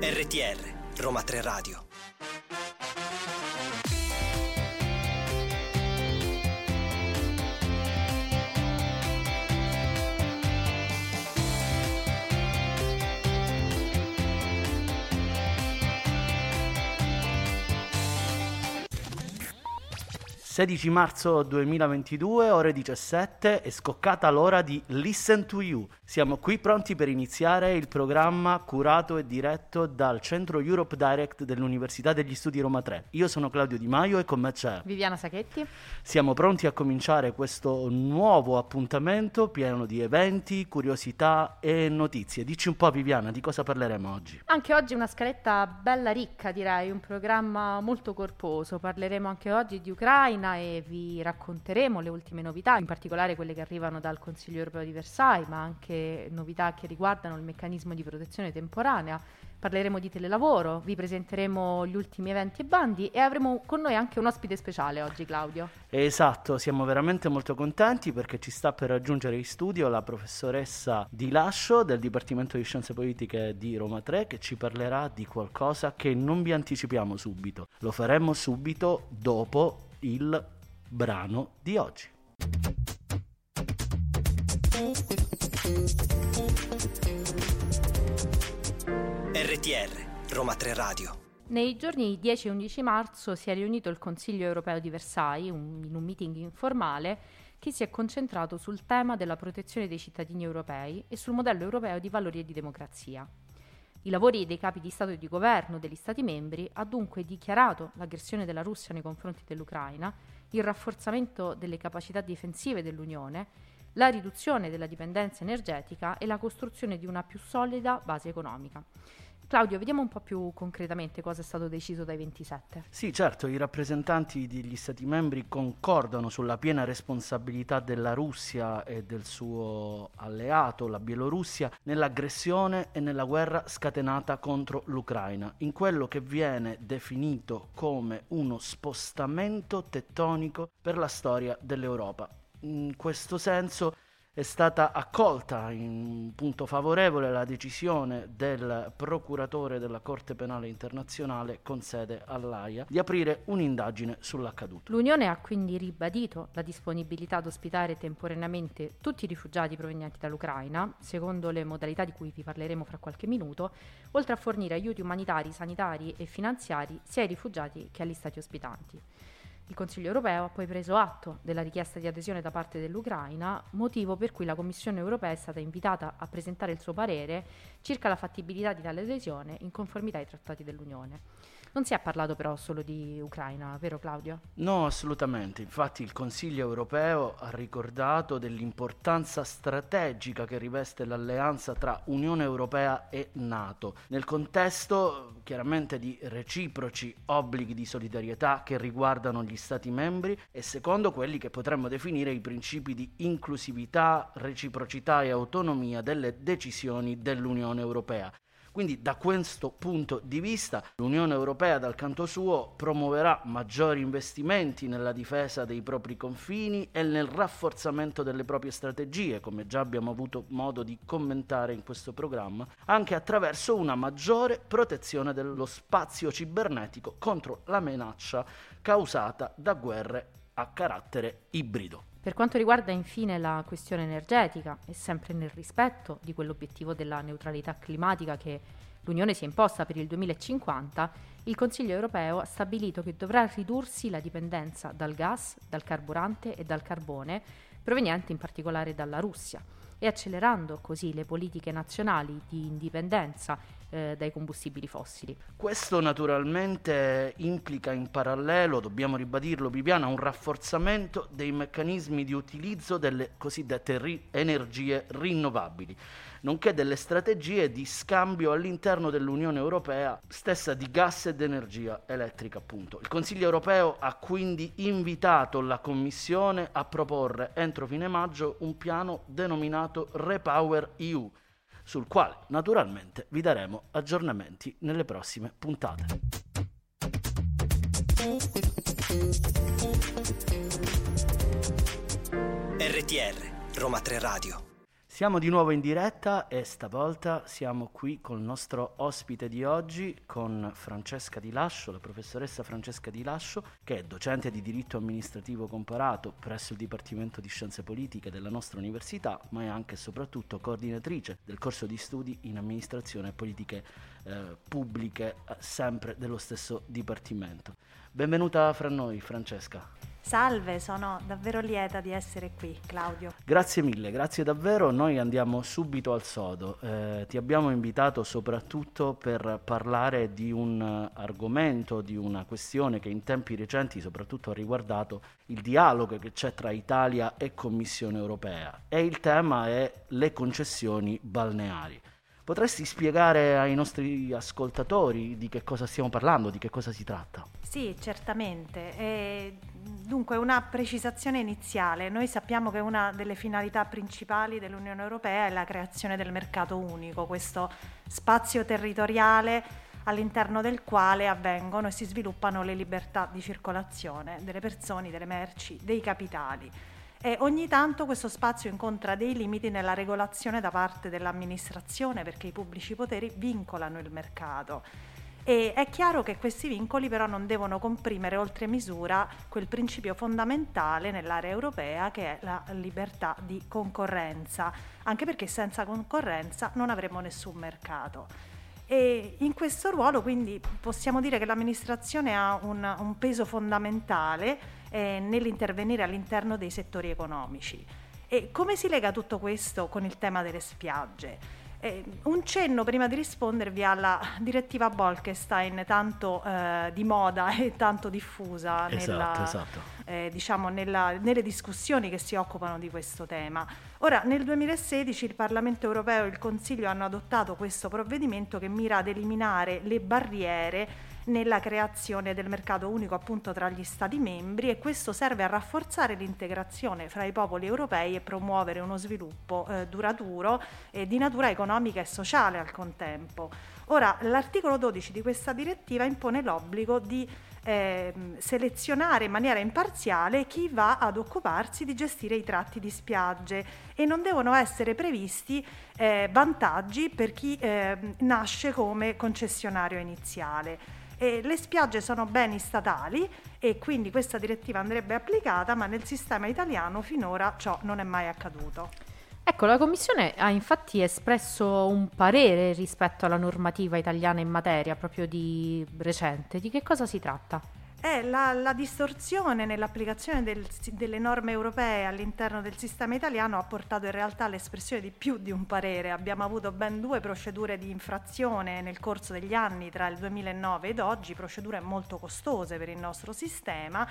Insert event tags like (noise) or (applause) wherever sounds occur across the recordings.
RTR Roma 3 Radio ...16 marzo 2022, ore 17, è scoccata l'ora di Listen to You. Siamo qui pronti per iniziare il programma curato e diretto dal Centro Europe Direct dell'Università degli Studi Roma 3. Io sono Claudio Di Maio e con me c'è... Viviana Sacchetti. Siamo pronti a cominciare questo nuovo appuntamento pieno di eventi, curiosità e notizie. Dici un po' Viviana, di cosa parleremo oggi? Anche oggi una scaletta bella ricca direi, un programma molto corposo. Parleremo anche oggi di Ucraina e vi racconteremo le ultime novità, in particolare quelle che arrivano dal Consiglio europeo di Versailles, ma anche novità che riguardano il meccanismo di protezione temporanea. Parleremo di telelavoro, vi presenteremo gli ultimi eventi e bandi e avremo con noi anche un ospite speciale oggi, Claudio. Esatto, siamo veramente molto contenti perché ci sta per raggiungere in studio la professoressa Di Lascio del Dipartimento di Scienze Politiche di Roma 3 che ci parlerà di qualcosa che non vi anticipiamo subito. Lo faremo subito dopo il brano di oggi. RTR Roma 3 Radio Nei giorni 10 e 11 marzo si è riunito il Consiglio europeo di Versailles un, in un meeting informale che si è concentrato sul tema della protezione dei cittadini europei e sul modello europeo di valori e di democrazia. I lavori dei capi di Stato e di Governo degli Stati membri ha dunque dichiarato l'aggressione della Russia nei confronti dell'Ucraina, il rafforzamento delle capacità difensive dell'Unione, la riduzione della dipendenza energetica e la costruzione di una più solida base economica. Claudio, vediamo un po' più concretamente cosa è stato deciso dai 27. Sì, certo, i rappresentanti degli Stati membri concordano sulla piena responsabilità della Russia e del suo alleato, la Bielorussia, nell'aggressione e nella guerra scatenata contro l'Ucraina, in quello che viene definito come uno spostamento tettonico per la storia dell'Europa. In questo senso è stata accolta in punto favorevole la decisione del procuratore della Corte Penale Internazionale con sede all'AIA di aprire un'indagine sull'accaduto. L'Unione ha quindi ribadito la disponibilità ad ospitare temporaneamente tutti i rifugiati provenienti dall'Ucraina, secondo le modalità di cui vi parleremo fra qualche minuto, oltre a fornire aiuti umanitari, sanitari e finanziari sia ai rifugiati che agli stati ospitanti. Il Consiglio europeo ha poi preso atto della richiesta di adesione da parte dell'Ucraina, motivo per cui la Commissione europea è stata invitata a presentare il suo parere circa la fattibilità di tale adesione in conformità ai trattati dell'Unione. Non si è parlato però solo di Ucraina, vero Claudio? No, assolutamente. Infatti il Consiglio europeo ha ricordato dell'importanza strategica che riveste l'alleanza tra Unione Europea e Nato, nel contesto chiaramente di reciproci obblighi di solidarietà che riguardano gli Stati membri e secondo quelli che potremmo definire i principi di inclusività, reciprocità e autonomia delle decisioni dell'Unione Europea. Quindi da questo punto di vista l'Unione Europea dal canto suo promuoverà maggiori investimenti nella difesa dei propri confini e nel rafforzamento delle proprie strategie, come già abbiamo avuto modo di commentare in questo programma, anche attraverso una maggiore protezione dello spazio cibernetico contro la minaccia causata da guerre a carattere ibrido. Per quanto riguarda infine la questione energetica, e sempre nel rispetto di quell'obiettivo della neutralità climatica che l'Unione si è imposta per il 2050, il Consiglio europeo ha stabilito che dovrà ridursi la dipendenza dal gas, dal carburante e dal carbone, proveniente in particolare dalla Russia, e accelerando così le politiche nazionali di indipendenza eh, dai combustibili fossili. Questo naturalmente implica in parallelo, dobbiamo ribadirlo Bibiana, un rafforzamento dei meccanismi di utilizzo delle cosiddette ri- energie rinnovabili nonché delle strategie di scambio all'interno dell'Unione Europea stessa di gas ed energia elettrica appunto. Il Consiglio Europeo ha quindi invitato la Commissione a proporre entro fine maggio un piano denominato Repower EU sul quale naturalmente vi daremo aggiornamenti nelle prossime puntate. RTR Roma 3 Radio Siamo di nuovo in diretta e stavolta siamo qui col nostro ospite di oggi, con Francesca Di Lascio, la professoressa Francesca Di Lascio, che è docente di diritto amministrativo comparato presso il Dipartimento di Scienze Politiche della nostra università, ma è anche e soprattutto coordinatrice del corso di studi in amministrazione e politiche eh, pubbliche, eh, sempre dello stesso Dipartimento. Benvenuta fra noi, Francesca. Salve, sono davvero lieta di essere qui, Claudio. Grazie mille, grazie davvero. Noi andiamo subito al sodo. Eh, ti abbiamo invitato soprattutto per parlare di un argomento, di una questione che in tempi recenti soprattutto ha riguardato il dialogo che c'è tra Italia e Commissione europea e il tema è le concessioni balneari. Potresti spiegare ai nostri ascoltatori di che cosa stiamo parlando, di che cosa si tratta? Sì, certamente. E dunque, una precisazione iniziale. Noi sappiamo che una delle finalità principali dell'Unione Europea è la creazione del mercato unico, questo spazio territoriale all'interno del quale avvengono e si sviluppano le libertà di circolazione delle persone, delle merci, dei capitali e ogni tanto questo spazio incontra dei limiti nella regolazione da parte dell'amministrazione perché i pubblici poteri vincolano il mercato. E è chiaro che questi vincoli però non devono comprimere oltre misura quel principio fondamentale nell'area europea che è la libertà di concorrenza, anche perché senza concorrenza non avremo nessun mercato. E in questo ruolo quindi possiamo dire che l'amministrazione ha un, un peso fondamentale eh, nell'intervenire all'interno dei settori economici. E come si lega tutto questo con il tema delle spiagge? Eh, un cenno prima di rispondervi alla direttiva Bolkestein, tanto eh, di moda (laughs) e tanto diffusa esatto, nella, esatto. Eh, diciamo nella, nelle discussioni che si occupano di questo tema. Ora, nel 2016 il Parlamento europeo e il Consiglio hanno adottato questo provvedimento che mira ad eliminare le barriere nella creazione del mercato unico appunto tra gli Stati membri e questo serve a rafforzare l'integrazione fra i popoli europei e promuovere uno sviluppo eh, duraturo e di natura economica e sociale al contempo. Ora, l'articolo 12 di questa direttiva impone l'obbligo di eh, selezionare in maniera imparziale chi va ad occuparsi di gestire i tratti di spiagge e non devono essere previsti eh, vantaggi per chi eh, nasce come concessionario iniziale. E le spiagge sono beni statali e quindi questa direttiva andrebbe applicata, ma nel sistema italiano finora ciò non è mai accaduto. Ecco, la Commissione ha infatti espresso un parere rispetto alla normativa italiana in materia proprio di recente. Di che cosa si tratta? È la, la distorsione nell'applicazione del, delle norme europee all'interno del sistema italiano ha portato in realtà all'espressione di più di un parere. Abbiamo avuto ben due procedure di infrazione nel corso degli anni tra il 2009 ed oggi, procedure molto costose per il nostro sistema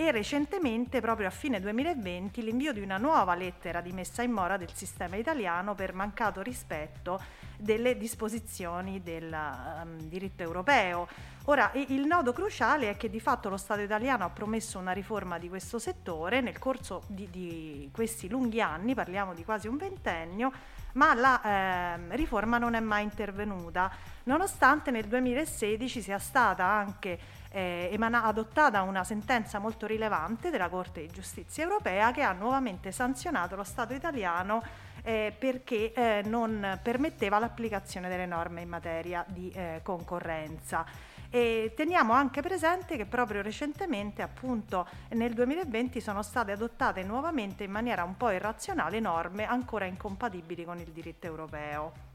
e recentemente, proprio a fine 2020, l'invio di una nuova lettera di messa in mora del sistema italiano per mancato rispetto delle disposizioni del um, diritto europeo. Ora, il nodo cruciale è che di fatto lo Stato italiano ha promesso una riforma di questo settore nel corso di, di questi lunghi anni, parliamo di quasi un ventennio, ma la eh, riforma non è mai intervenuta, nonostante nel 2016 sia stata anche eh, emana- adottata una sentenza molto rilevante della Corte di Giustizia europea che ha nuovamente sanzionato lo Stato italiano eh, perché eh, non permetteva l'applicazione delle norme in materia di eh, concorrenza. E teniamo anche presente che proprio recentemente, appunto nel 2020, sono state adottate nuovamente in maniera un po' irrazionale norme ancora incompatibili con il diritto europeo.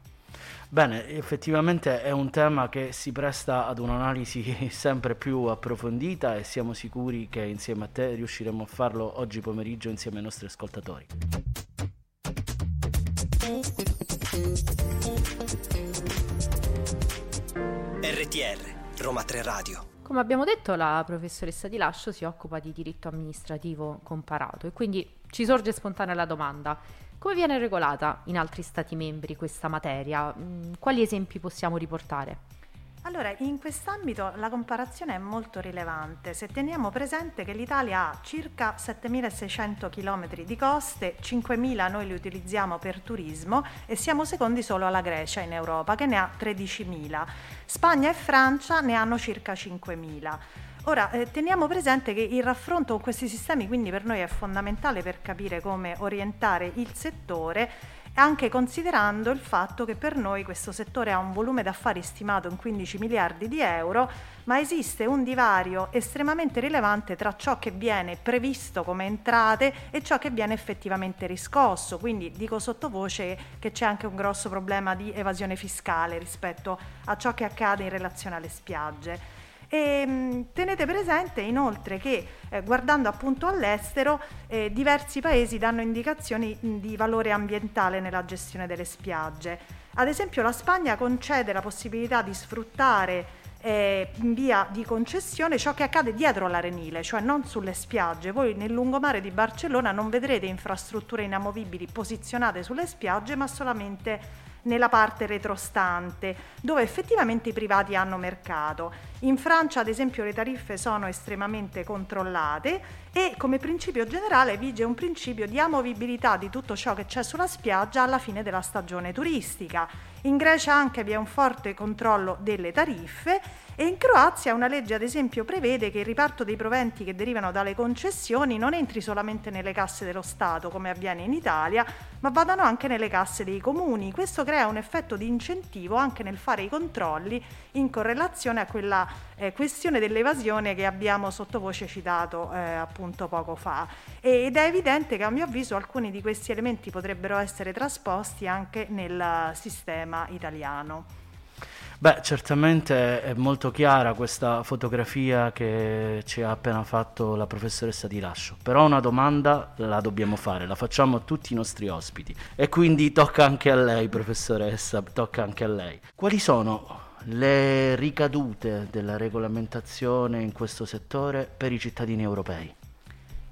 Bene, effettivamente è un tema che si presta ad un'analisi (laughs) sempre più approfondita e siamo sicuri che insieme a te riusciremo a farlo oggi pomeriggio insieme ai nostri ascoltatori. RTR Roma 3 Radio come abbiamo detto, la professoressa Di Lascio si occupa di diritto amministrativo comparato e quindi ci sorge spontanea la domanda: come viene regolata in altri Stati membri questa materia? Mm, quali esempi possiamo riportare? Allora, in quest'ambito la comparazione è molto rilevante. Se teniamo presente che l'Italia ha circa 7.600 km di coste, 5.000 noi li utilizziamo per turismo e siamo secondi solo alla Grecia in Europa che ne ha 13.000. Spagna e Francia ne hanno circa 5.000. Ora, eh, teniamo presente che il raffronto con questi sistemi quindi per noi è fondamentale per capire come orientare il settore anche considerando il fatto che per noi questo settore ha un volume d'affari stimato in 15 miliardi di euro, ma esiste un divario estremamente rilevante tra ciò che viene previsto come entrate e ciò che viene effettivamente riscosso. Quindi dico sottovoce che c'è anche un grosso problema di evasione fiscale rispetto a ciò che accade in relazione alle spiagge. E, mh, tenete presente inoltre che eh, guardando appunto all'estero eh, diversi paesi danno indicazioni di valore ambientale nella gestione delle spiagge. Ad esempio la Spagna concede la possibilità di sfruttare eh, in via di concessione ciò che accade dietro l'arenile, cioè non sulle spiagge. Voi nel lungomare di Barcellona non vedrete infrastrutture inamovibili posizionate sulle spiagge, ma solamente nella parte retrostante, dove effettivamente i privati hanno mercato. In Francia, ad esempio, le tariffe sono estremamente controllate e come principio generale vige un principio di amovibilità di tutto ciò che c'è sulla spiaggia alla fine della stagione turistica. In Grecia anche vi è un forte controllo delle tariffe e in Croazia una legge ad esempio prevede che il riparto dei proventi che derivano dalle concessioni non entri solamente nelle casse dello Stato come avviene in Italia, ma vadano anche nelle casse dei comuni. Questo crea un effetto di incentivo anche nel fare i controlli in correlazione a quella eh, questione dell'evasione che abbiamo sottovoce citato eh, appunto poco fa. ed è evidente che a mio avviso alcuni di questi elementi potrebbero essere trasposti anche nel sistema italiano. Beh, certamente è molto chiara questa fotografia che ci ha appena fatto la professoressa Di Lascio, però una domanda la dobbiamo fare, la facciamo a tutti i nostri ospiti e quindi tocca anche a lei, professoressa, tocca anche a lei. Quali sono le ricadute della regolamentazione in questo settore per i cittadini europei?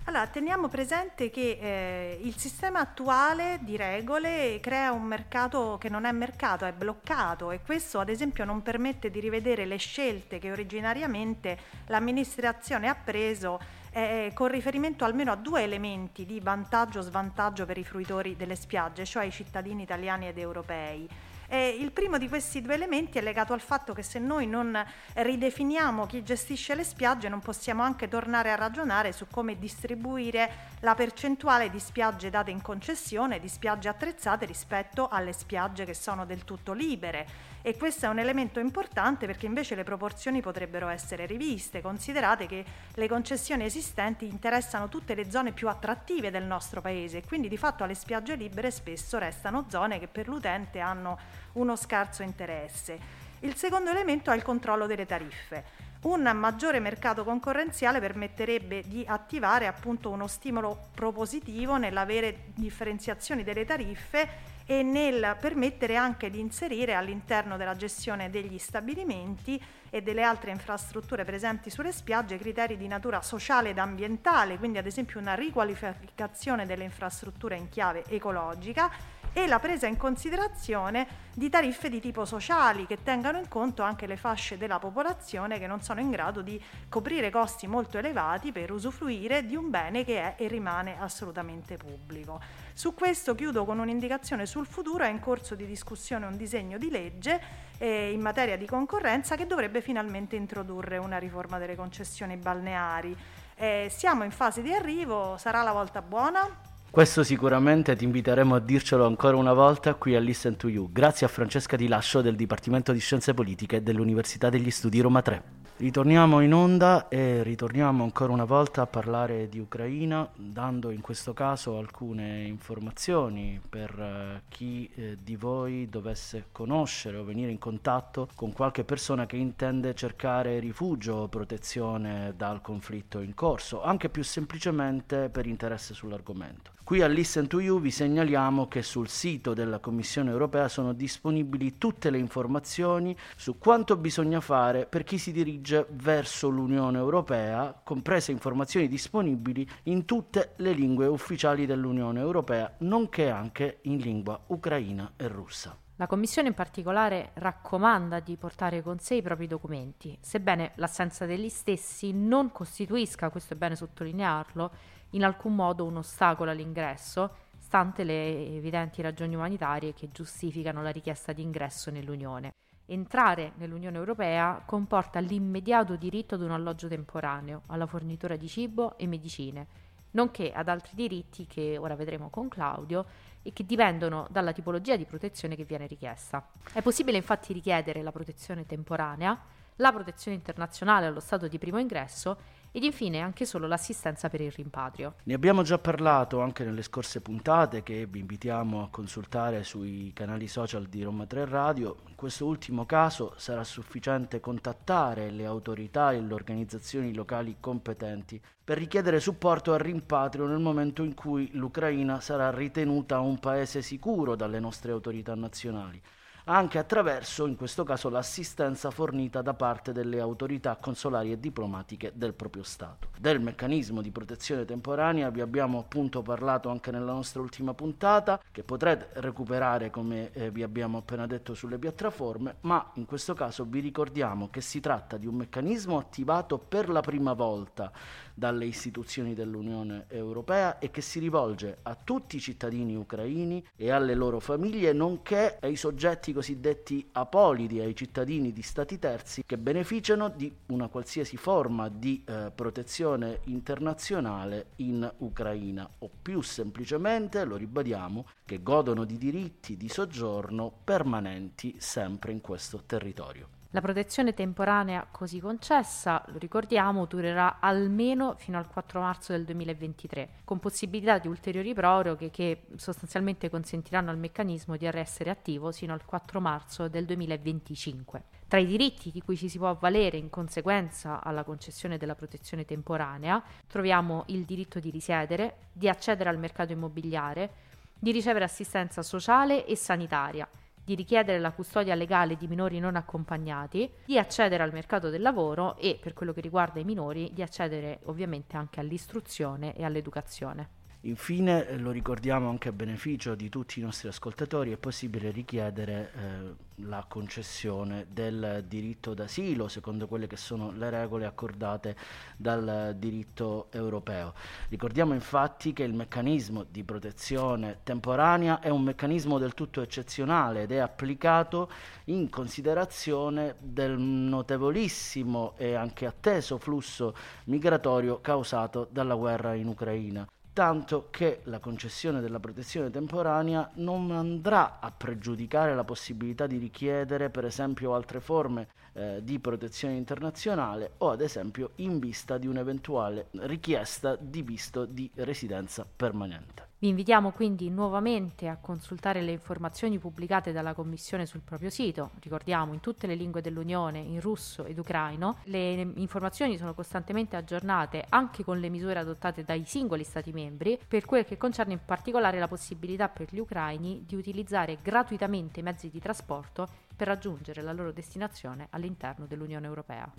Allora, teniamo presente che eh, il sistema attuale di regole crea un mercato che non è mercato, è bloccato e questo ad esempio non permette di rivedere le scelte che originariamente l'amministrazione ha preso eh, con riferimento almeno a due elementi di vantaggio o svantaggio per i fruitori delle spiagge, cioè i cittadini italiani ed europei. Eh, il primo di questi due elementi è legato al fatto che se noi non ridefiniamo chi gestisce le spiagge non possiamo anche tornare a ragionare su come distribuire la percentuale di spiagge date in concessione, di spiagge attrezzate rispetto alle spiagge che sono del tutto libere e questo è un elemento importante perché invece le proporzioni potrebbero essere riviste. Considerate che le concessioni esistenti interessano tutte le zone più attrattive del nostro paese e quindi di fatto alle spiagge libere spesso restano zone che per l'utente hanno uno scarso interesse. Il secondo elemento è il controllo delle tariffe. Un maggiore mercato concorrenziale permetterebbe di attivare appunto uno stimolo propositivo nell'avere differenziazioni delle tariffe e nel permettere anche di inserire all'interno della gestione degli stabilimenti e delle altre infrastrutture presenti sulle spiagge criteri di natura sociale ed ambientale, quindi ad esempio una riqualificazione delle infrastrutture in chiave ecologica e la presa in considerazione di tariffe di tipo sociali che tengano in conto anche le fasce della popolazione che non sono in grado di coprire costi molto elevati per usufruire di un bene che è e rimane assolutamente pubblico. Su questo chiudo con un'indicazione sul futuro, è in corso di discussione un disegno di legge eh, in materia di concorrenza che dovrebbe finalmente introdurre una riforma delle concessioni balneari. Eh, siamo in fase di arrivo, sarà la volta buona? Questo sicuramente ti inviteremo a dircelo ancora una volta qui a Listen to You, grazie a Francesca Di Lascio del Dipartimento di Scienze Politiche dell'Università degli Studi Roma 3. Ritorniamo in onda e ritorniamo ancora una volta a parlare di Ucraina, dando in questo caso alcune informazioni per eh, chi eh, di voi dovesse conoscere o venire in contatto con qualche persona che intende cercare rifugio o protezione dal conflitto in corso, anche più semplicemente per interesse sull'argomento. Qui a Listen to You vi segnaliamo che sul sito della Commissione europea sono disponibili tutte le informazioni su quanto bisogna fare per chi si dirige verso l'Unione Europea, comprese informazioni disponibili in tutte le lingue ufficiali dell'Unione Europea, nonché anche in lingua ucraina e russa. La Commissione in particolare raccomanda di portare con sé i propri documenti, sebbene l'assenza degli stessi non costituisca, questo è bene sottolinearlo, in alcun modo un ostacolo all'ingresso, stante le evidenti ragioni umanitarie che giustificano la richiesta di ingresso nell'Unione. Entrare nell'Unione Europea comporta l'immediato diritto ad un alloggio temporaneo, alla fornitura di cibo e medicine nonché ad altri diritti che ora vedremo con Claudio e che dipendono dalla tipologia di protezione che viene richiesta. È possibile infatti richiedere la protezione temporanea, la protezione internazionale allo stato di primo ingresso ed infine anche solo l'assistenza per il rimpatrio. Ne abbiamo già parlato anche nelle scorse puntate che vi invitiamo a consultare sui canali social di Roma 3 Radio. In questo ultimo caso sarà sufficiente contattare le autorità e le organizzazioni locali competenti per richiedere supporto al rimpatrio nel momento in cui l'Ucraina sarà ritenuta un paese sicuro dalle nostre autorità nazionali anche attraverso, in questo caso, l'assistenza fornita da parte delle autorità consolari e diplomatiche del proprio Stato. Del meccanismo di protezione temporanea vi abbiamo appunto parlato anche nella nostra ultima puntata, che potrete recuperare come eh, vi abbiamo appena detto sulle piattaforme, ma in questo caso vi ricordiamo che si tratta di un meccanismo attivato per la prima volta dalle istituzioni dell'Unione Europea e che si rivolge a tutti i cittadini ucraini e alle loro famiglie, nonché ai soggetti cosiddetti apolidi, ai cittadini di stati terzi che beneficiano di una qualsiasi forma di eh, protezione internazionale in Ucraina o più semplicemente, lo ribadiamo, che godono di diritti di soggiorno permanenti sempre in questo territorio. La protezione temporanea così concessa, lo ricordiamo, durerà almeno fino al 4 marzo del 2023, con possibilità di ulteriori proroghe che sostanzialmente consentiranno al meccanismo di essere attivo sino al 4 marzo del 2025. Tra i diritti di cui ci si può avvalere in conseguenza alla concessione della protezione temporanea troviamo il diritto di risiedere, di accedere al mercato immobiliare, di ricevere assistenza sociale e sanitaria, di richiedere la custodia legale di minori non accompagnati, di accedere al mercato del lavoro e, per quello che riguarda i minori, di accedere ovviamente anche all'istruzione e all'educazione. Infine, eh, lo ricordiamo anche a beneficio di tutti i nostri ascoltatori, è possibile richiedere eh, la concessione del diritto d'asilo secondo quelle che sono le regole accordate dal diritto europeo. Ricordiamo infatti che il meccanismo di protezione temporanea è un meccanismo del tutto eccezionale ed è applicato in considerazione del notevolissimo e anche atteso flusso migratorio causato dalla guerra in Ucraina tanto che la concessione della protezione temporanea non andrà a pregiudicare la possibilità di richiedere per esempio altre forme eh, di protezione internazionale o ad esempio in vista di un'eventuale richiesta di visto di residenza permanente. Vi invitiamo quindi nuovamente a consultare le informazioni pubblicate dalla Commissione sul proprio sito, ricordiamo in tutte le lingue dell'Unione, in russo ed ucraino. Le informazioni sono costantemente aggiornate anche con le misure adottate dai singoli Stati membri, per quel che concerne in particolare la possibilità per gli ucraini di utilizzare gratuitamente i mezzi di trasporto per raggiungere la loro destinazione all'interno dell'Unione Europea.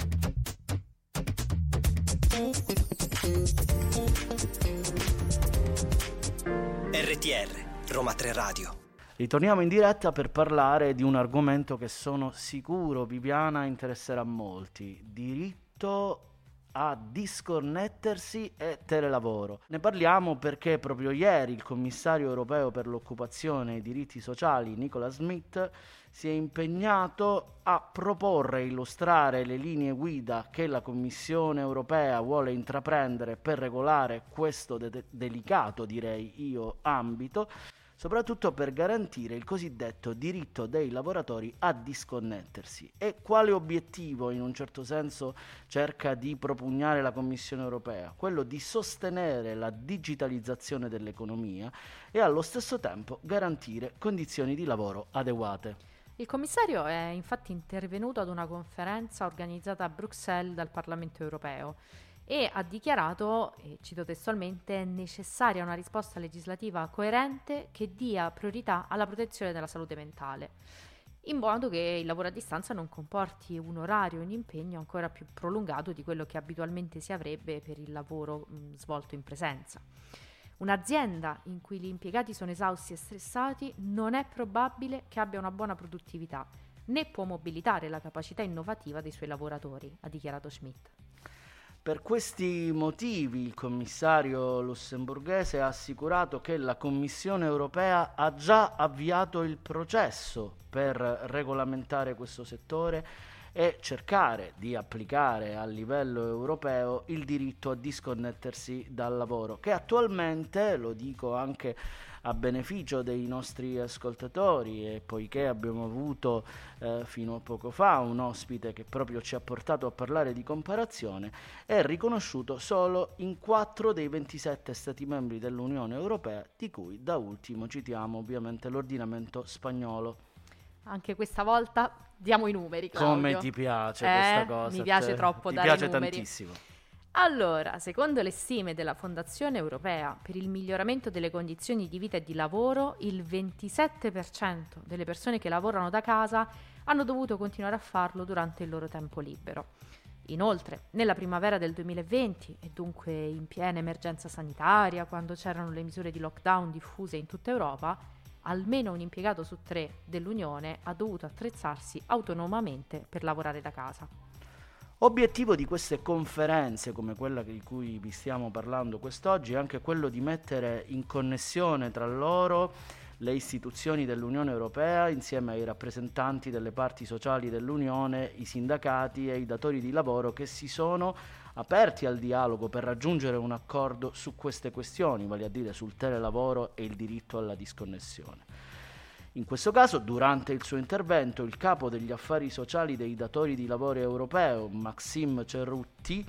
RTR, Roma 3 Radio. Ritorniamo in diretta per parlare di un argomento che sono sicuro Viviana interesserà molti, diritto a disconnettersi e telelavoro. Ne parliamo perché proprio ieri il commissario europeo per l'occupazione e i diritti sociali Nicola Smith si è impegnato a proporre e illustrare le linee guida che la Commissione europea vuole intraprendere per regolare questo de- delicato, direi io, ambito soprattutto per garantire il cosiddetto diritto dei lavoratori a disconnettersi. E quale obiettivo in un certo senso cerca di propugnare la Commissione europea? Quello di sostenere la digitalizzazione dell'economia e allo stesso tempo garantire condizioni di lavoro adeguate. Il commissario è infatti intervenuto ad una conferenza organizzata a Bruxelles dal Parlamento europeo e ha dichiarato, e cito testualmente, è necessaria una risposta legislativa coerente che dia priorità alla protezione della salute mentale, in modo che il lavoro a distanza non comporti un orario e un impegno ancora più prolungato di quello che abitualmente si avrebbe per il lavoro mh, svolto in presenza. Un'azienda in cui gli impiegati sono esausti e stressati non è probabile che abbia una buona produttività, né può mobilitare la capacità innovativa dei suoi lavoratori, ha dichiarato Schmidt. Per questi motivi il commissario lussemburghese ha assicurato che la Commissione europea ha già avviato il processo per regolamentare questo settore e cercare di applicare a livello europeo il diritto a disconnettersi dal lavoro, che attualmente, lo dico anche a beneficio dei nostri ascoltatori e poiché abbiamo avuto eh, fino a poco fa un ospite che proprio ci ha portato a parlare di comparazione, è riconosciuto solo in 4 dei 27 Stati membri dell'Unione Europea, di cui da ultimo citiamo ovviamente l'ordinamento spagnolo. Anche questa volta diamo i numeri. Claudio. Come ti piace eh, questa cosa? Mi piace troppo ti dare piace i numeri. tantissimo. Allora, secondo le stime della Fondazione Europea per il miglioramento delle condizioni di vita e di lavoro, il 27% delle persone che lavorano da casa hanno dovuto continuare a farlo durante il loro tempo libero. Inoltre, nella primavera del 2020, e dunque in piena emergenza sanitaria, quando c'erano le misure di lockdown diffuse in tutta Europa, almeno un impiegato su tre dell'Unione ha dovuto attrezzarsi autonomamente per lavorare da casa. Obiettivo di queste conferenze, come quella di cui vi stiamo parlando quest'oggi, è anche quello di mettere in connessione tra loro le istituzioni dell'Unione Europea insieme ai rappresentanti delle parti sociali dell'Unione, i sindacati e i datori di lavoro che si sono aperti al dialogo per raggiungere un accordo su queste questioni, vale a dire sul telelavoro e il diritto alla disconnessione. In questo caso, durante il suo intervento, il capo degli affari sociali dei datori di lavoro europeo, Maxime Cerruti,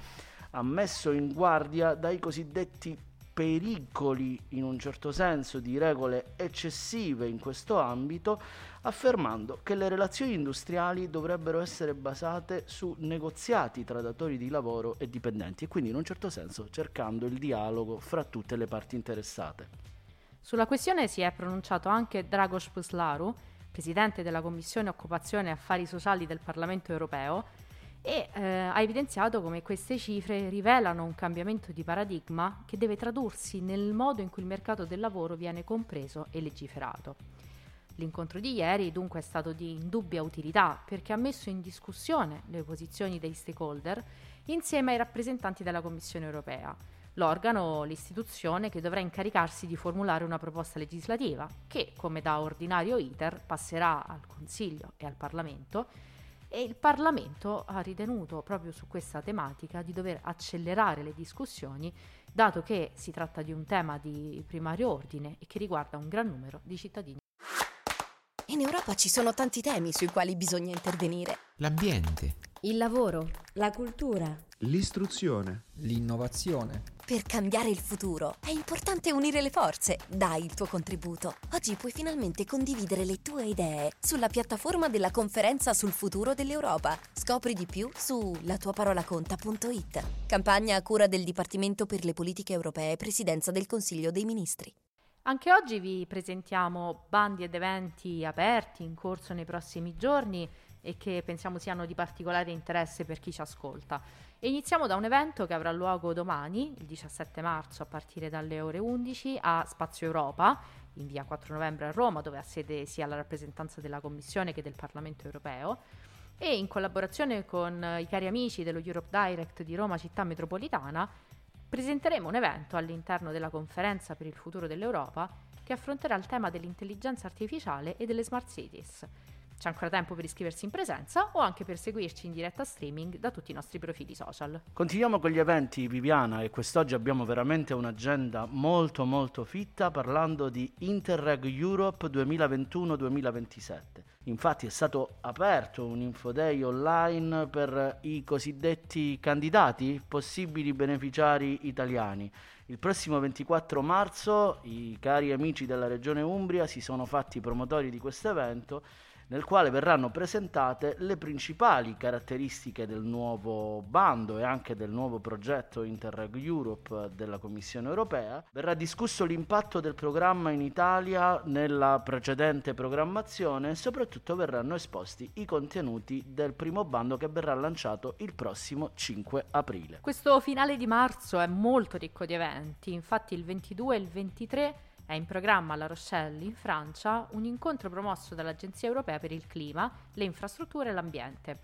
ha messo in guardia dai cosiddetti pericoli, in un certo senso, di regole eccessive in questo ambito, affermando che le relazioni industriali dovrebbero essere basate su negoziati tra datori di lavoro e dipendenti e quindi in un certo senso cercando il dialogo fra tutte le parti interessate. Sulla questione si è pronunciato anche Dragos Puslaru, presidente della Commissione Occupazione e Affari Sociali del Parlamento europeo, e eh, ha evidenziato come queste cifre rivelano un cambiamento di paradigma che deve tradursi nel modo in cui il mercato del lavoro viene compreso e legiferato. L'incontro di ieri dunque è stato di indubbia utilità perché ha messo in discussione le posizioni dei stakeholder insieme ai rappresentanti della Commissione europea l'organo, l'istituzione che dovrà incaricarsi di formulare una proposta legislativa che, come da ordinario iter, passerà al Consiglio e al Parlamento e il Parlamento ha ritenuto proprio su questa tematica di dover accelerare le discussioni dato che si tratta di un tema di primario ordine e che riguarda un gran numero di cittadini. In Europa ci sono tanti temi sui quali bisogna intervenire. L'ambiente, il lavoro, la cultura, l'istruzione, l'innovazione. Per cambiare il futuro è importante unire le forze. Dai il tuo contributo. Oggi puoi finalmente condividere le tue idee sulla piattaforma della conferenza sul futuro dell'Europa. Scopri di più su latuaparolaconta.it. Campagna a cura del Dipartimento per le politiche europee, Presidenza del Consiglio dei Ministri. Anche oggi vi presentiamo bandi ed eventi aperti in corso nei prossimi giorni e che pensiamo siano di particolare interesse per chi ci ascolta. E iniziamo da un evento che avrà luogo domani, il 17 marzo, a partire dalle ore 11 a Spazio Europa, in via 4 novembre a Roma, dove ha sede sia la rappresentanza della Commissione che del Parlamento europeo. E in collaborazione con i cari amici dello Europe Direct di Roma Città Metropolitana, presenteremo un evento all'interno della conferenza per il futuro dell'Europa che affronterà il tema dell'intelligenza artificiale e delle smart cities. C'è ancora tempo per iscriversi in presenza o anche per seguirci in diretta streaming da tutti i nostri profili social. Continuiamo con gli eventi Viviana e quest'oggi abbiamo veramente un'agenda molto molto fitta parlando di Interreg Europe 2021-2027. Infatti è stato aperto un infoday online per i cosiddetti candidati, possibili beneficiari italiani. Il prossimo 24 marzo i cari amici della Regione Umbria si sono fatti promotori di questo evento nel quale verranno presentate le principali caratteristiche del nuovo bando e anche del nuovo progetto Interreg Europe della Commissione europea. Verrà discusso l'impatto del programma in Italia nella precedente programmazione e soprattutto verranno esposti i contenuti del primo bando che verrà lanciato il prossimo 5 aprile. Questo finale di marzo è molto ricco di eventi, infatti il 22 e il 23 è in programma a La Rochelle, in Francia, un incontro promosso dall'Agenzia Europea per il Clima, le infrastrutture e l'ambiente.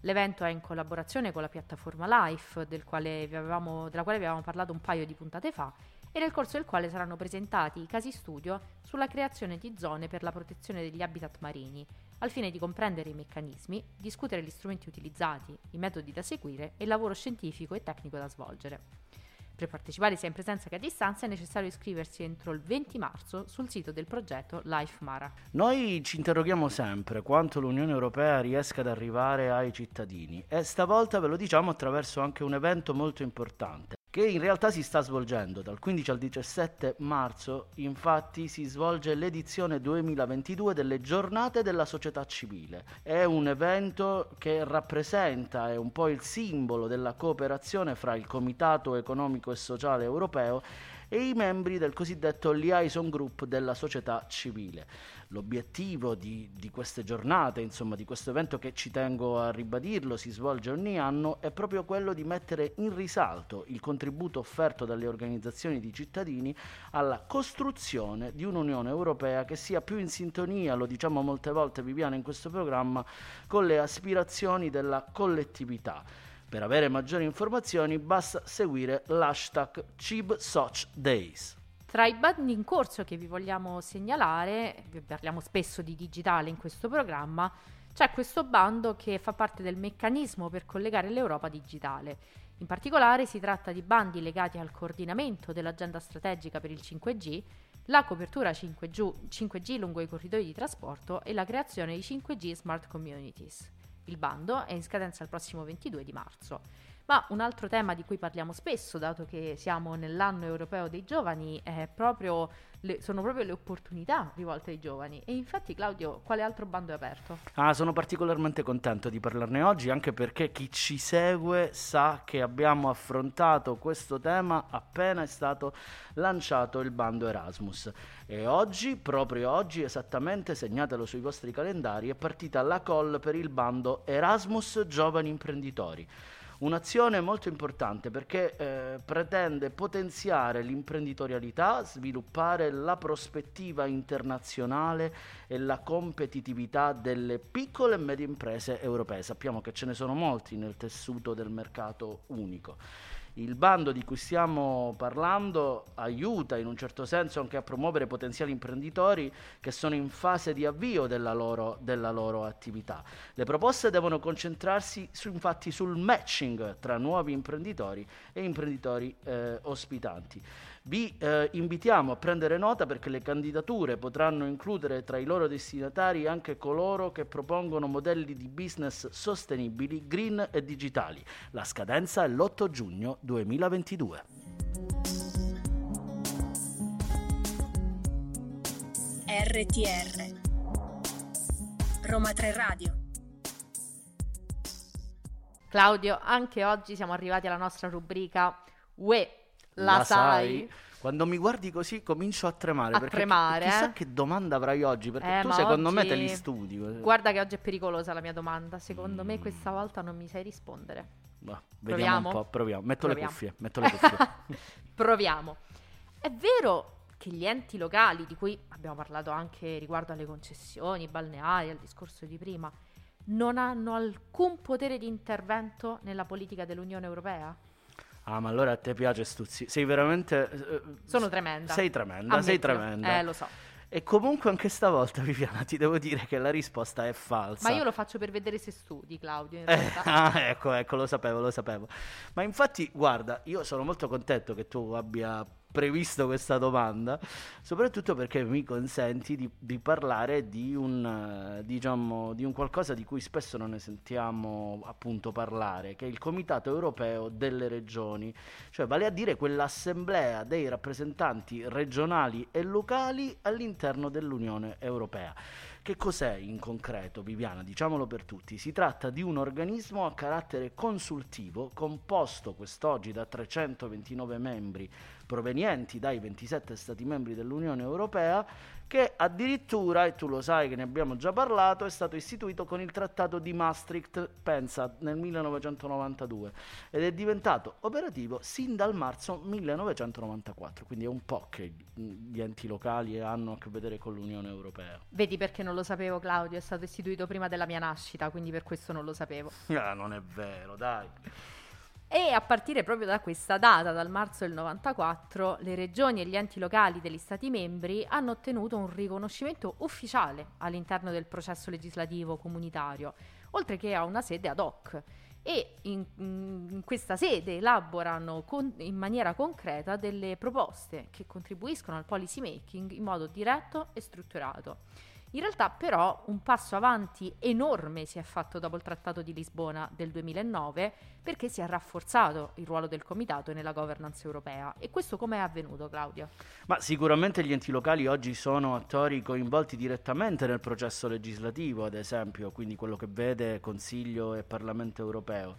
L'evento è in collaborazione con la piattaforma LIFE, del avevamo, della quale vi avevamo parlato un paio di puntate fa, e nel corso del quale saranno presentati i casi studio sulla creazione di zone per la protezione degli habitat marini, al fine di comprendere i meccanismi, discutere gli strumenti utilizzati, i metodi da seguire e il lavoro scientifico e tecnico da svolgere. Per partecipare sia in presenza che a distanza è necessario iscriversi entro il 20 marzo sul sito del progetto Life Mara. Noi ci interroghiamo sempre quanto l'Unione Europea riesca ad arrivare ai cittadini e stavolta ve lo diciamo attraverso anche un evento molto importante che in realtà si sta svolgendo. Dal 15 al 17 marzo, infatti, si svolge l'edizione 2022 delle giornate della società civile. È un evento che rappresenta, è un po' il simbolo della cooperazione fra il Comitato economico e sociale europeo e i membri del cosiddetto liaison group della società civile. L'obiettivo di, di, queste giornate, insomma di questo evento che ci tengo a ribadirlo, si svolge ogni anno, è proprio quello di mettere in risalto il contributo offerto dalle organizzazioni di cittadini alla costruzione di un'Unione Europea che sia più in sintonia, lo diciamo molte volte Viviana in questo programma, con le aspirazioni della collettività. Per avere maggiori informazioni basta seguire l'hashtag CibSocDays. Tra i bandi in corso che vi vogliamo segnalare, parliamo spesso di digitale in questo programma, c'è questo bando che fa parte del meccanismo per collegare l'Europa digitale. In particolare si tratta di bandi legati al coordinamento dell'agenda strategica per il 5G, la copertura 5G, 5G lungo i corridoi di trasporto e la creazione di 5G Smart Communities. Il bando è in scadenza il prossimo 22 di marzo. Ma un altro tema di cui parliamo spesso, dato che siamo nell'anno europeo dei giovani, proprio le, sono proprio le opportunità rivolte ai giovani. E infatti, Claudio, quale altro bando è aperto? Ah, sono particolarmente contento di parlarne oggi, anche perché chi ci segue sa che abbiamo affrontato questo tema appena è stato lanciato il bando Erasmus. E oggi, proprio oggi, esattamente, segnatelo sui vostri calendari, è partita la call per il bando Erasmus Giovani Imprenditori. Un'azione molto importante perché eh, pretende potenziare l'imprenditorialità, sviluppare la prospettiva internazionale e la competitività delle piccole e medie imprese europee. Sappiamo che ce ne sono molti nel tessuto del mercato unico. Il bando di cui stiamo parlando aiuta in un certo senso anche a promuovere potenziali imprenditori che sono in fase di avvio della loro, della loro attività. Le proposte devono concentrarsi su, infatti sul matching tra nuovi imprenditori e imprenditori eh, ospitanti. Vi eh, invitiamo a prendere nota perché le candidature potranno includere tra i loro destinatari anche coloro che propongono modelli di business sostenibili, green e digitali. La scadenza è l'8 giugno 2022. RTR Roma 3 Radio Claudio, anche oggi siamo arrivati alla nostra rubrica UE la, la sai. sai. Quando mi guardi così comincio a tremare. A tremare. Chissà eh? che domanda avrai oggi, perché eh, tu secondo oggi... me te li studi. Guarda che oggi è pericolosa la mia domanda. Secondo mm. me questa volta non mi sai rispondere. Bah, vediamo proviamo? un po', proviamo. Metto proviamo. le cuffie, metto le cuffie. (laughs) proviamo. È vero che gli enti locali, di cui abbiamo parlato anche riguardo alle concessioni balneari, al discorso di prima, non hanno alcun potere di intervento nella politica dell'Unione Europea? Ah, ma allora a te piace Stuzzi. Sei veramente... Uh, Sono tremenda. Sei tremenda, Ammettilo. sei tremenda. Eh, lo so. E comunque anche stavolta, (laughs) Viviana, ti devo dire che la risposta è falsa. Ma io lo faccio per vedere se studi, Claudio. Eh, (laughs) ah, ecco, ecco, lo sapevo, lo sapevo. Ma infatti, guarda, io sono molto contento che tu abbia previsto questa domanda, soprattutto perché mi consenti di, di parlare di un, diciamo, di un qualcosa di cui spesso non ne sentiamo appunto parlare, che è il Comitato europeo delle regioni, cioè vale a dire quell'assemblea dei rappresentanti regionali e locali all'interno dell'Unione Europea. Che cos'è in concreto, Viviana? Diciamolo per tutti. Si tratta di un organismo a carattere consultivo composto quest'oggi da 329 membri provenienti dai 27 Stati membri dell'Unione Europea che addirittura, e tu lo sai che ne abbiamo già parlato, è stato istituito con il Trattato di Maastricht, pensa, nel 1992 ed è diventato operativo sin dal marzo 1994, quindi è un po' che gli enti locali hanno a che vedere con l'Unione Europea. Vedi perché non lo sapevo Claudio, è stato istituito prima della mia nascita, quindi per questo non lo sapevo. Ah, non è vero, dai. E a partire proprio da questa data, dal marzo del 94, le regioni e gli enti locali degli Stati membri hanno ottenuto un riconoscimento ufficiale all'interno del processo legislativo comunitario, oltre che a una sede ad hoc e in, in, questa sede elaborano con, in maniera concreta delle proposte che contribuiscono al policy making in modo diretto e strutturato. In realtà però un passo avanti enorme si è fatto dopo il Trattato di Lisbona del 2009 perché si è rafforzato il ruolo del Comitato nella governance europea. E questo come è avvenuto, Claudio? Ma sicuramente gli enti locali oggi sono attori coinvolti direttamente nel processo legislativo, ad esempio, quindi quello che vede Consiglio e Parlamento europeo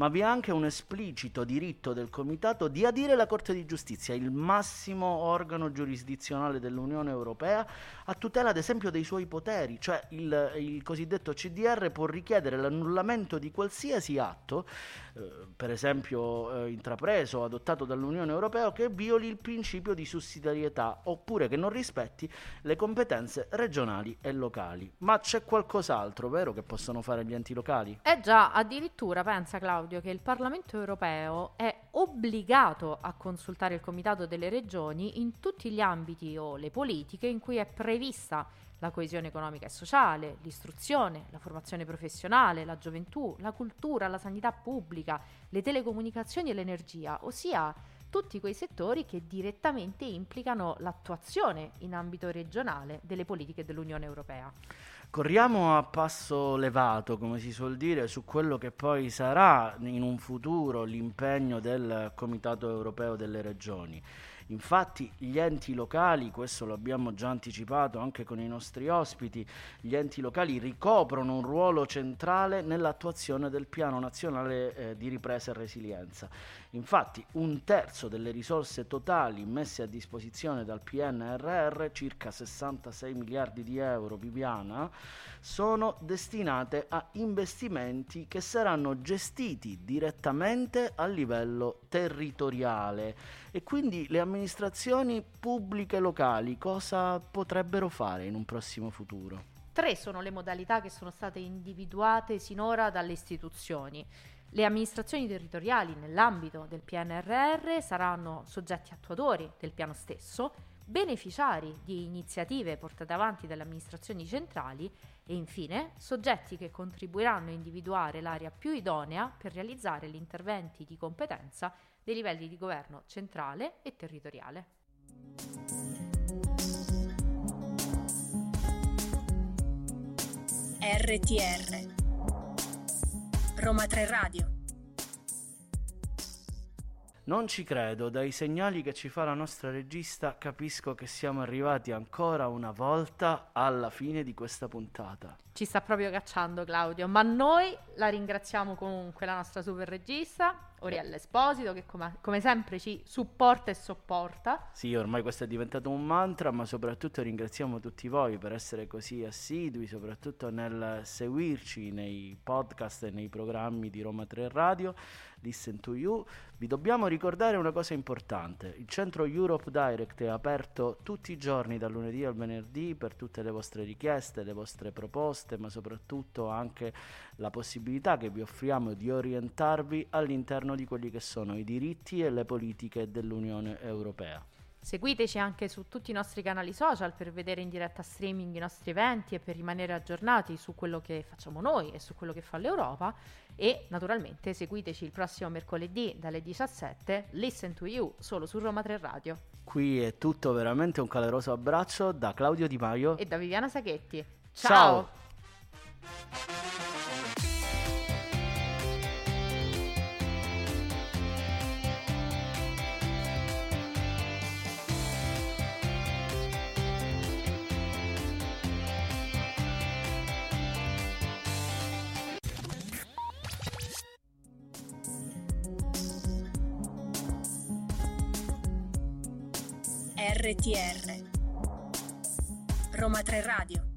ma vi è anche un esplicito diritto del Comitato di adire la Corte di Giustizia, il massimo organo giurisdizionale dell'Unione Europea, a tutela ad esempio dei suoi poteri, cioè il, il cosiddetto CDR può richiedere l'annullamento di qualsiasi atto, eh, per esempio eh, intrapreso o adottato dall'Unione Europea, che violi il principio di sussidiarietà oppure che non rispetti le competenze regionali e locali. Ma c'è qualcos'altro, vero, che possono fare gli enti locali? Eh già, addirittura pensa Claudio Claudio che il Parlamento europeo è obbligato a consultare il Comitato delle Regioni in tutti gli ambiti o le politiche in cui è prevista la coesione economica e sociale, l'istruzione, la formazione professionale, la gioventù, la cultura, la sanità pubblica, le telecomunicazioni e l'energia, ossia tutti quei settori che direttamente implicano l'attuazione in ambito regionale delle politiche dell'Unione Europea. Corriamo a passo levato, come si suol dire, su quello che poi sarà in un futuro l'impegno del Comitato europeo delle regioni. Infatti gli enti locali, questo lo abbiamo già anticipato anche con i nostri ospiti, gli enti locali ricoprono un ruolo centrale nell'attuazione del piano nazionale eh, di ripresa e resilienza. Infatti un terzo delle risorse totali messe a disposizione dal PNRR, circa 66 miliardi di euro, Viviana, sono destinate a investimenti che saranno gestiti direttamente a livello territoriale e quindi le amministrazioni pubbliche locali cosa potrebbero fare in un prossimo futuro? Tre sono le modalità che sono state individuate sinora dalle istituzioni. Le amministrazioni territoriali nell'ambito del PNRR saranno soggetti attuatori del piano stesso, beneficiari di iniziative portate avanti dalle amministrazioni centrali e infine soggetti che contribuiranno a individuare l'area più idonea per realizzare gli interventi di competenza dei livelli di governo centrale e territoriale. RTR Roma 3 Radio non ci credo, dai segnali che ci fa la nostra regista capisco che siamo arrivati ancora una volta alla fine di questa puntata. Ci sta proprio cacciando Claudio, ma noi la ringraziamo comunque, la nostra super regista, Oriella Esposito, che come, come, sempre ci supporta e sopporta. Sì, ormai questo è diventato un mantra, ma soprattutto ringraziamo tutti voi per essere così assidui, soprattutto nel seguirci nei podcast e nei programmi di Roma 3 Radio. Listen to You. Vi dobbiamo ricordare una cosa importante. Il centro Europe Direct è aperto tutti i giorni dal lunedì al venerdì per tutte le vostre richieste, le vostre proposte, ma soprattutto anche la possibilità che vi offriamo di orientarvi all'interno di quelli che sono i diritti e le politiche dell'Unione Europea. Seguiteci anche su tutti i nostri canali social per vedere in diretta streaming i nostri eventi e per rimanere aggiornati su quello che facciamo noi e su quello che fa l'Europa e naturalmente seguiteci il prossimo mercoledì dalle 17 Listen to You solo su Roma 3 Radio. Qui è tutto veramente un caloroso abbraccio da Claudio Di Maio e da Viviana Sacchetti. Ciao! Ciao. RTR Roma 3 Radio